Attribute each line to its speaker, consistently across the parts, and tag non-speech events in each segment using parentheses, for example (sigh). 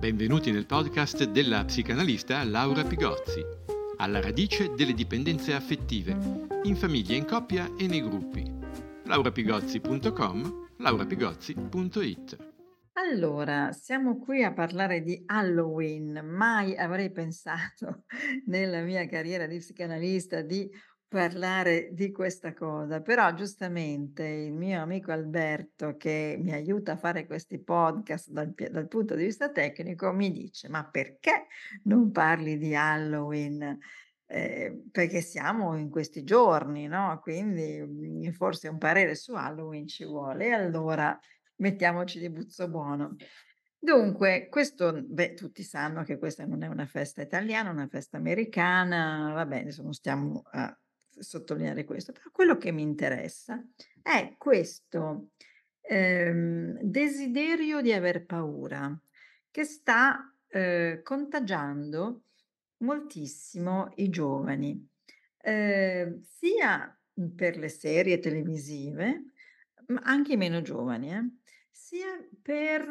Speaker 1: Benvenuti nel podcast della psicanalista Laura Pigozzi, alla radice delle dipendenze affettive, in famiglia, in coppia e nei gruppi. laurapigozzi.com, laurapigozzi.it
Speaker 2: allora, siamo qui a parlare di Halloween. Mai avrei pensato (laughs) nella mia carriera di psicanalista di parlare di questa cosa, però giustamente il mio amico Alberto, che mi aiuta a fare questi podcast dal, dal punto di vista tecnico, mi dice: Ma perché non parli di Halloween? Eh, perché siamo in questi giorni, no? Quindi mm, forse un parere su Halloween ci vuole. E allora mettiamoci di buzzo buono. Dunque, questo, beh, tutti sanno che questa non è una festa italiana, è una festa americana, va bene, non stiamo a sottolineare questo, però quello che mi interessa è questo ehm, desiderio di aver paura che sta eh, contagiando moltissimo i giovani, eh, sia per le serie televisive, ma anche i meno giovani, eh? Sia per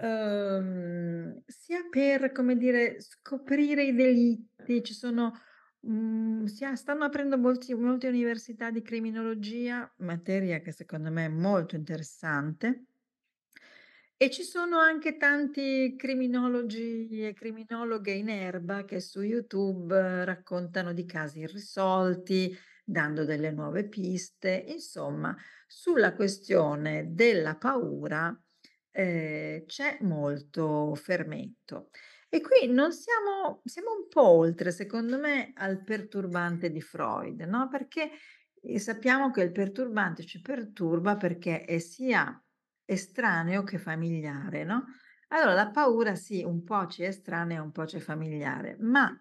Speaker 2: uhm, sia per, come dire, scoprire i delitti. Ci sono mhmm, stanno aprendo molti molte università di criminologia, materia che secondo me è molto interessante. E ci sono anche tanti criminologi e criminologhe in erba che su YouTube raccontano di casi irrisolti, dando delle nuove piste. Insomma, sulla questione della paura, ehm, c'è molto fermento. E qui non siamo siamo un po' oltre, secondo me, al perturbante di Freud, no, perché, ehm, sappiamo che il perturbante ci perturba perché è sia estraneo che familiare, no, allora la paura sì, un po' ci è estranea, un po' ci è familiare, ma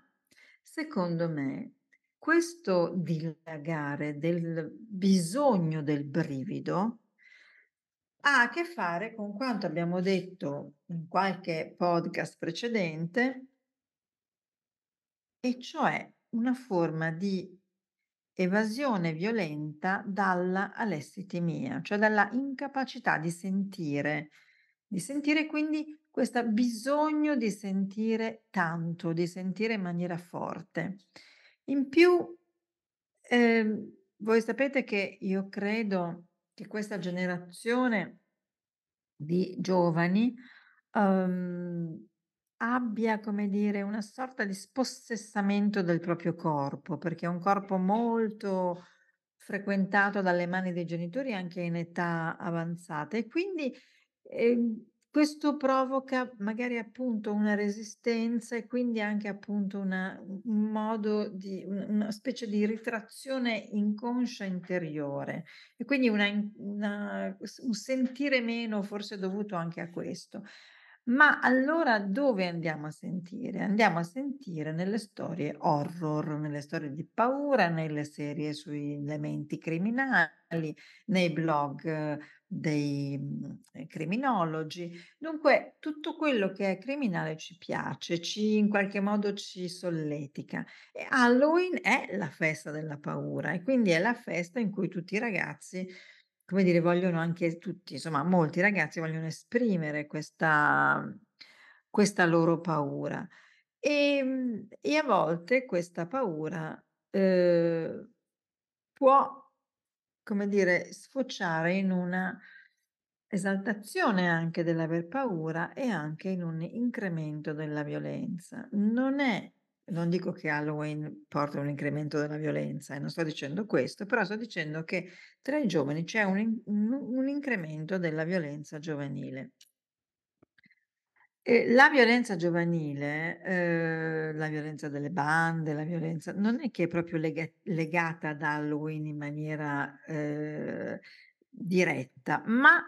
Speaker 2: secondo me questo dilagare del bisogno del brivido ha a che fare con quanto abbiamo detto in qualche podcast precedente, e cioè una forma di evasione violenta dalla alessitimia, cioè dalla incapacità di sentire, di sentire quindi questo bisogno di sentire tanto, di sentire in maniera forte. In più, ehm, voi sapete che io credo che questa generazione di giovani, uhm, abbia, come dire, una sorta di spossessamento del proprio corpo, perché è un corpo molto frequentato dalle mani dei genitori anche in età avanzata. E quindi, ehm, questo provoca magari appunto una resistenza e quindi anche appunto una un modo di un una specie di ritrazione inconscia interiore e quindi una una un sentire meno forse dovuto anche a questo. Ma allora dove andiamo a sentire? Andiamo a sentire nelle storie horror, nelle storie di paura, nelle serie sui elementi criminali, nei blog eh, dei, ehm, criminologi. Dunque tutto quello che è criminale ci piace, ci in qualche modo ci solletica. E Halloween è la festa della paura e quindi è la festa in cui tutti i ragazzi come dire, vogliono anche tutti, insomma molti ragazzi vogliono esprimere questa questa loro paura. Ehm, e a volte questa paura, uhm, può, come dire, sfociare in una esaltazione anche dell'aver paura e anche in un incremento della violenza. Non è non dico che Halloween porta un incremento della violenza, eh, non sto dicendo questo, però sto dicendo che tra i giovani c'è un un incremento della violenza giovanile. E la violenza giovanile, ehm, la violenza delle bande, la violenza non è che è proprio lega legata ad Halloween in maniera, ehm, diretta, ma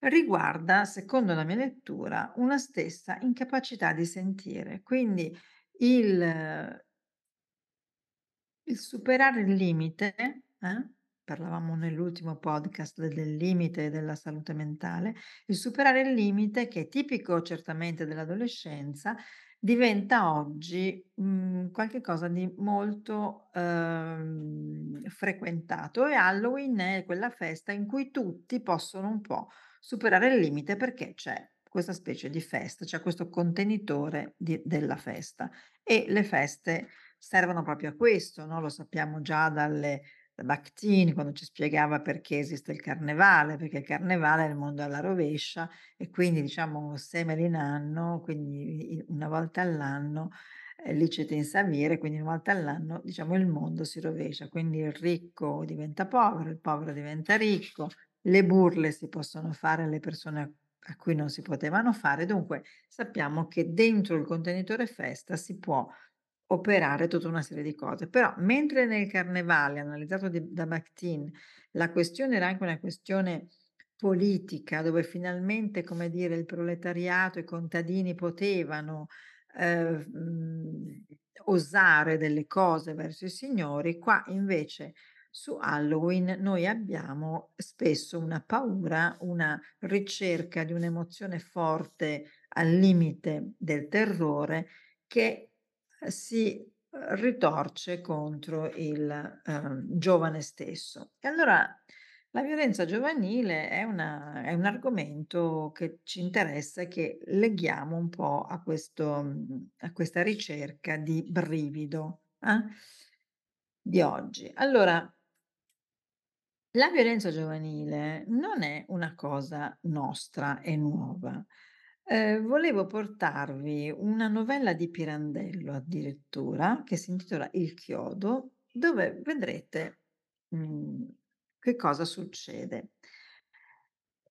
Speaker 2: riguarda, secondo la mia lettura, una stessa incapacità di sentire. Quindi il il superare il limite, eh, parlavamo nell'ultimo podcast de del limite della salute mentale, il superare il limite che è tipico certamente dell'adolescenza, diventa oggi, mhmm, qualche cosa di molto, uhm, frequentato. E Halloween è quella festa in cui tutti possono un po' superare il limite perché c'è questa specie di festa, cioè questo contenitore di della festa. E le feste servono proprio a questo, no, lo sappiamo già dalle da Bakhtin, quando ci spiegava perché esiste il carnevale, perché il carnevale è il mondo alla rovescia e quindi diciamo semel in anno, quindi una volta all'anno, ehm, licet in savire, quindi una volta all'anno diciamo il mondo si rovescia, quindi il ricco diventa povero, il povero diventa ricco, le burle si possono fare alle persone a cui non si potevano fare. Dunque sappiamo che dentro il contenitore festa si può operare tutta una serie di cose. Però mentre nel carnevale, analizzato di da Bakhtin, la questione era anche una questione politica, dove finalmente, come dire, il proletariato, i contadini potevano, mhmm, osare delle cose verso i signori, qua invece su Halloween noi abbiamo spesso una paura, una ricerca di un'emozione forte al limite del terrore che Ehm, si, uhm, ritorce contro il, uhm, giovane stesso. E allora la violenza giovanile è una è un argomento che ci interessa e che leghiamo un po' a questo a questa ricerca di brivido, eh, di oggi. Allora la violenza giovanile non è una cosa nostra e nuova. Ehm, volevo portarvi una novella di Pirandello addirittura, che si intitola Il chiodo, dove vedrete, mhmm, che cosa succede.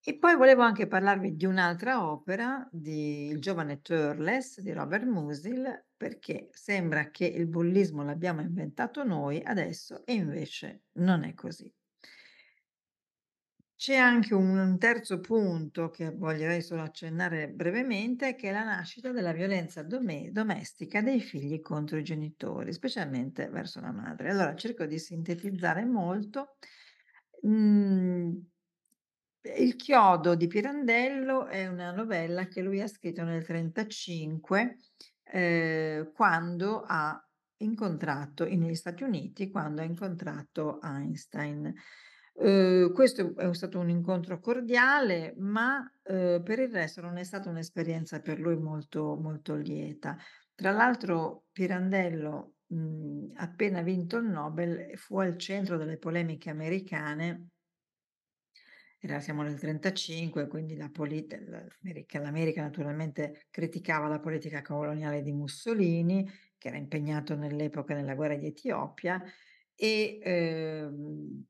Speaker 2: E poi volevo anche parlarvi di un'altra opera di Il giovane Thurles di Robert Musil, perché sembra che il bullismo l'abbiamo inventato noi adesso e invece non è così. C'è anche un terzo punto che voglierei solo accennare brevemente, che è la nascita della violenza dome domestica dei figli contro i genitori, specialmente verso la madre. Allora cerco di sintetizzare molto. Mhmm, Il chiodo di Pirandello è una novella che lui ha scritto nel '35, ehm, quando ha incontrato negli Stati Uniti, quando ha incontrato Einstein. Uhm, questo è stato un incontro cordiale, ma, uhm, per il resto non è stata un'esperienza per lui molto molto lieta. Tra l'altro Pirandello, mhmm, appena vinto il Nobel, fu al centro delle polemiche americane era siamo nel '35, quindi la polit l'America l'America naturalmente criticava la politica coloniale di Mussolini, che era impegnato nell'epoca nella guerra di Etiopia e, ehm,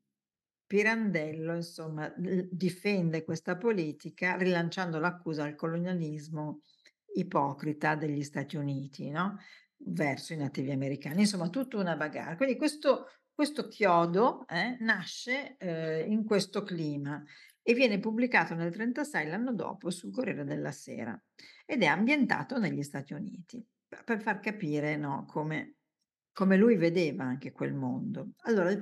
Speaker 2: Pirandello insomma difende questa politica rilanciando l'accusa al colonialismo ipocrita degli Stati Uniti, no, verso i nativi americani. Insomma tutta una bagarre. Quindi questo questo chiodo, eh, nasce, ehm, in questo clima e viene pubblicato nel '36, l'anno dopo, sul Corriere della Sera ed è ambientato negli Stati Uniti, per far capire, no, come come lui vedeva anche quel mondo. Allora il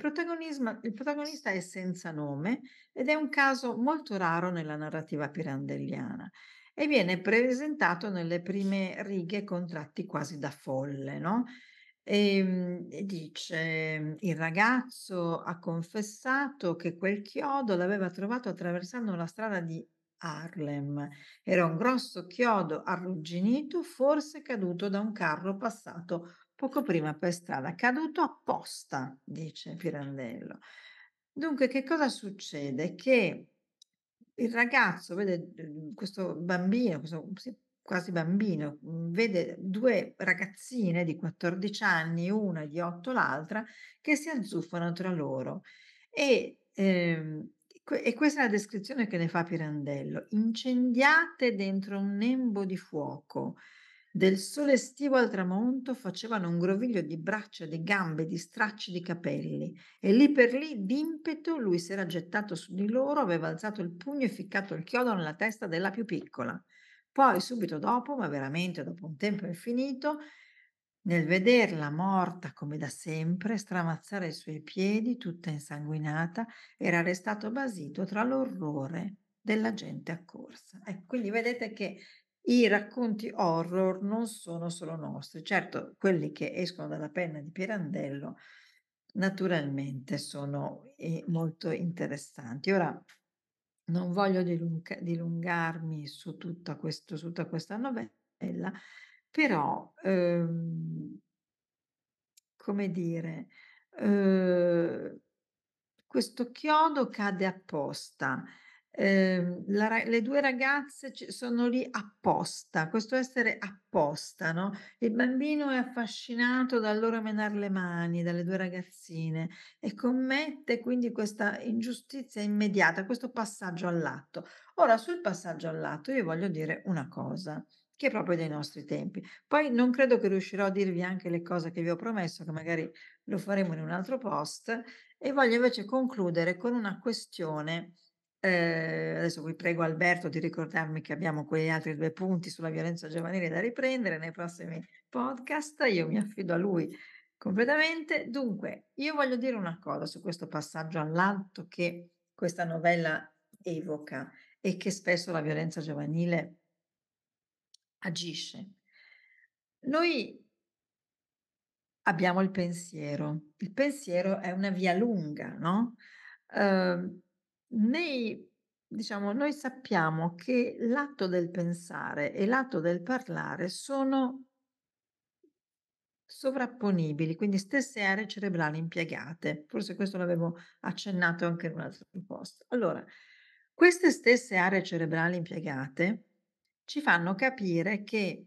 Speaker 2: il protagonista è senza nome ed è un caso molto raro nella narrativa pirandelliana e viene presentato nelle prime righe con tratti quasi da folle, no, Ehm, e dice: "Il ragazzo ha confessato che quel chiodo l'aveva trovato attraversando la strada di Harlem. Era un grosso chiodo arrugginito, forse caduto da un carro passato poco prima per strada. Caduto apposta", dice Pirandello. Dunque che cosa succede? Che il ragazzo vede, ehm, questo bambino, questo quasi bambino, mhmm, vede 2 ragazzine di 14 anni, una di 8 l'altra, che si azzuffano tra loro e, ehm, e questa è la descrizione che ne fa Pirandello: "Incendiate dentro un nembo di fuoco, del sole estivo al tramonto facevano un groviglio di braccia, di gambe, di stracci di capelli e lì per lì, d'impeto, lui s'era gettato su di loro, aveva alzato il pugno e ficcato il chiodo nella testa della più piccola. Poi subito dopo, ma veramente dopo un tempo infinito, nel vederla morta come da sempre, stramazzare ai suoi piedi, tutta insanguinata, era restato basito tra l'orrore della gente accorsa. Ecco, quindi vedete che i racconti horror non sono solo nostri. Certo, quelli che escono dalla penna di Pirandello naturalmente sono, ehm, molto interessanti. Ora Non voglio dilunga dilungarmi su tutta questo su tutta questa novella, però, uhm come dire, uhm, questo chiodo cade apposta. Ehm, la le 2 ragazze sono lì apposta, questo essere apposta, no, il bambino è affascinato dal loro menar le mani, dalle 2 ragazzine e commette quindi questa ingiustizia immediata, questo passaggio all'atto. Ora sul passaggio all'atto io voglio dire una cosa, che è proprio dei nostri tempi. Poi non credo che riuscirò a dirvi anche le cose che vi ho promesso, che magari lo faremo in un altro post, e voglio invece concludere con una questione Ehm, adesso vi prego Alberto di ricordarmi che abbiamo quegli altri 2 punti sulla violenza giovanile da riprendere nei prossimi podcast, io mi affido a lui completamente. Dunque, io voglio dire una cosa su questo passaggio all'atto che questa novella evoca e che spesso la violenza giovanile agisce. Noi abbiamo il pensiero. Il pensiero è una via lunga, no, uhm nei diciamo, noi sappiamo che l'atto del pensare e l'atto del parlare sono sovrapponibili, quindi stesse aree cerebrali impiegate. Forse questo l'avevo accennato anche in un altro post. Allora, queste stesse aree cerebrali impiegate ci fanno capire che,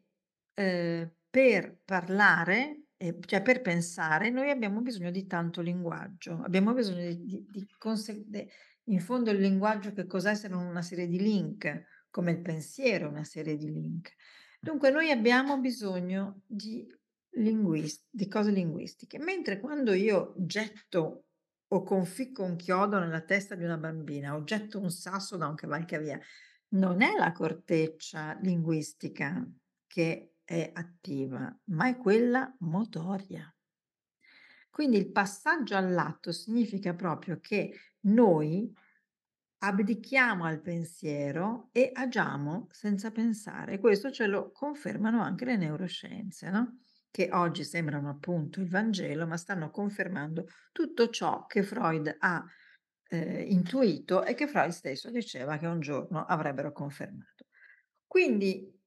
Speaker 2: ehm, per parlare, ehm, cioè per pensare, noi abbiamo bisogno di tanto linguaggio, abbiamo bisogno di di di conse in fondo il linguaggio che cos'è se non una serie di link, come il pensiero una serie di link. Dunque noi abbiamo bisogno di linguis di cose linguistiche, mentre quando io getto o conficco un chiodo nella testa di una bambina o getto un sasso da un cavalcavia, non è la corteccia linguistica che è attiva, ma è quella motoria. Quindi il passaggio all'atto significa proprio che noi abdichiamo al pensiero e agiamo senza pensare. Questo ce lo confermano anche le neuroscienze, no? Che oggi sembrano appunto il Vangelo, ma stanno confermando tutto ciò che Freud ha eh, intuito e che Freud stesso diceva che un giorno avrebbero confermato. Quindi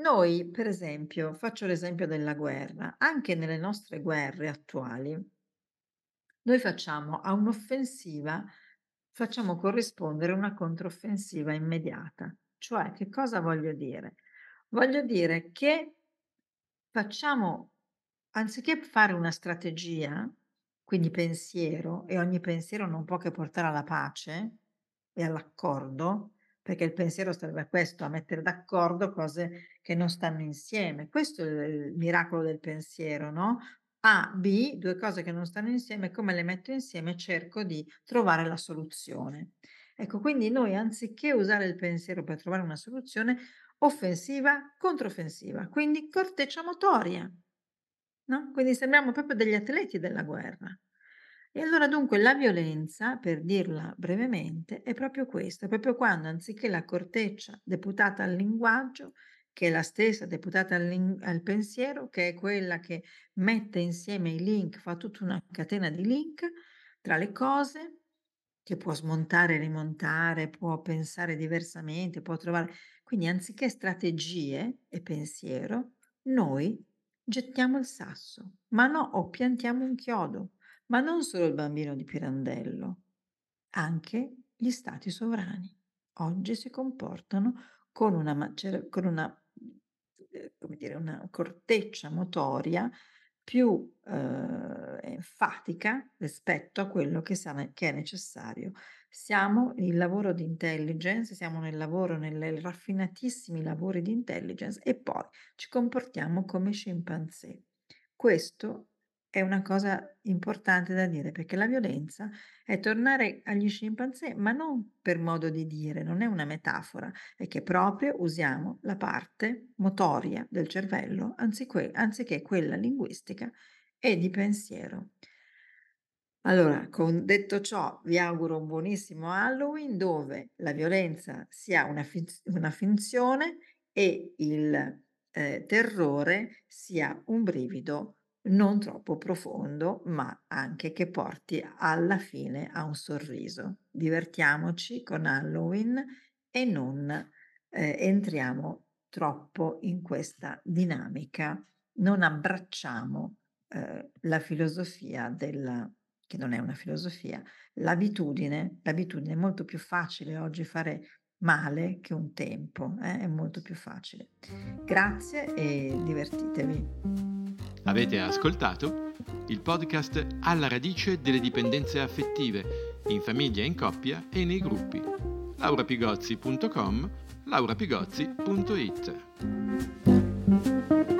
Speaker 2: noi, per esempio, faccio l'esempio della guerra, anche nelle nostre guerre attuali, noi facciamo a un'offensiva facciamo corrispondere una controffensiva immediata. Cioè, che cosa voglio dire? Voglio dire che facciamo anziché fare una strategia, quindi pensiero, e ogni pensiero non può che portare alla pace e all'accordo, perché il pensiero serve a questo, a mettere d'accordo cose che non stanno insieme. Questo è il miracolo del pensiero, no? A, B, 2 cose che non stanno insieme, come le metto insieme cerco di trovare la soluzione. Ecco, quindi noi anziché usare il pensiero per trovare una soluzione, offensiva, controffensiva, quindi corteccia motoria, no, quindi sembriamo proprio degli atleti della guerra. E allora dunque la violenza, per dirla brevemente, è proprio questo, è proprio quando anziché la corteccia deputata al linguaggio che è la stessa deputata al al pensiero, che è quella che mette insieme i link, fa tutta una catena di link tra le cose, che può smontare e rimontare, può pensare diversamente, può trovare quindi anziché strategie e pensiero, noi gettiamo il sasso, ma no, o piantiamo un chiodo, ma non solo il bambino di Pirandello, anche gli stati sovrani. Oggi si comportano con una macera con una come dire, una corteccia motoria più, ehm, enfatica rispetto a quello che sa che è necessario. Siamo il lavoro di intelligence, siamo nel lavoro nelle raffinatissimi lavori di intelligence e poi ci comportiamo come scimpanzé. Questo è una cosa importante da dire, perché la violenza è tornare agli scimpanzé, ma non per modo di dire, non è una metafora, è che proprio usiamo la parte motoria del cervello anziché, anziché quella linguistica e di pensiero. Allora, con detto ciò, vi auguro un buonissimo Halloween dove la violenza sia una, finz- una finzione e il eh, terrore sia un brivido non troppo profondo, ma anche che porti alla fine a un sorriso. Divertiamoci con Halloween e non eh, entriamo troppo in questa dinamica, non abbracciamo eh, la filosofia della che non è una filosofia, l'abitudine, l'abitudine è molto più facile oggi fare male che un tempo, eh? è molto più facile. Grazie e divertitevi.
Speaker 1: Avete ascoltato il podcast Alla radice delle dipendenze affettive, in famiglia, in coppia e nei gruppi. laurapigozzi.com, laurapigozzi.it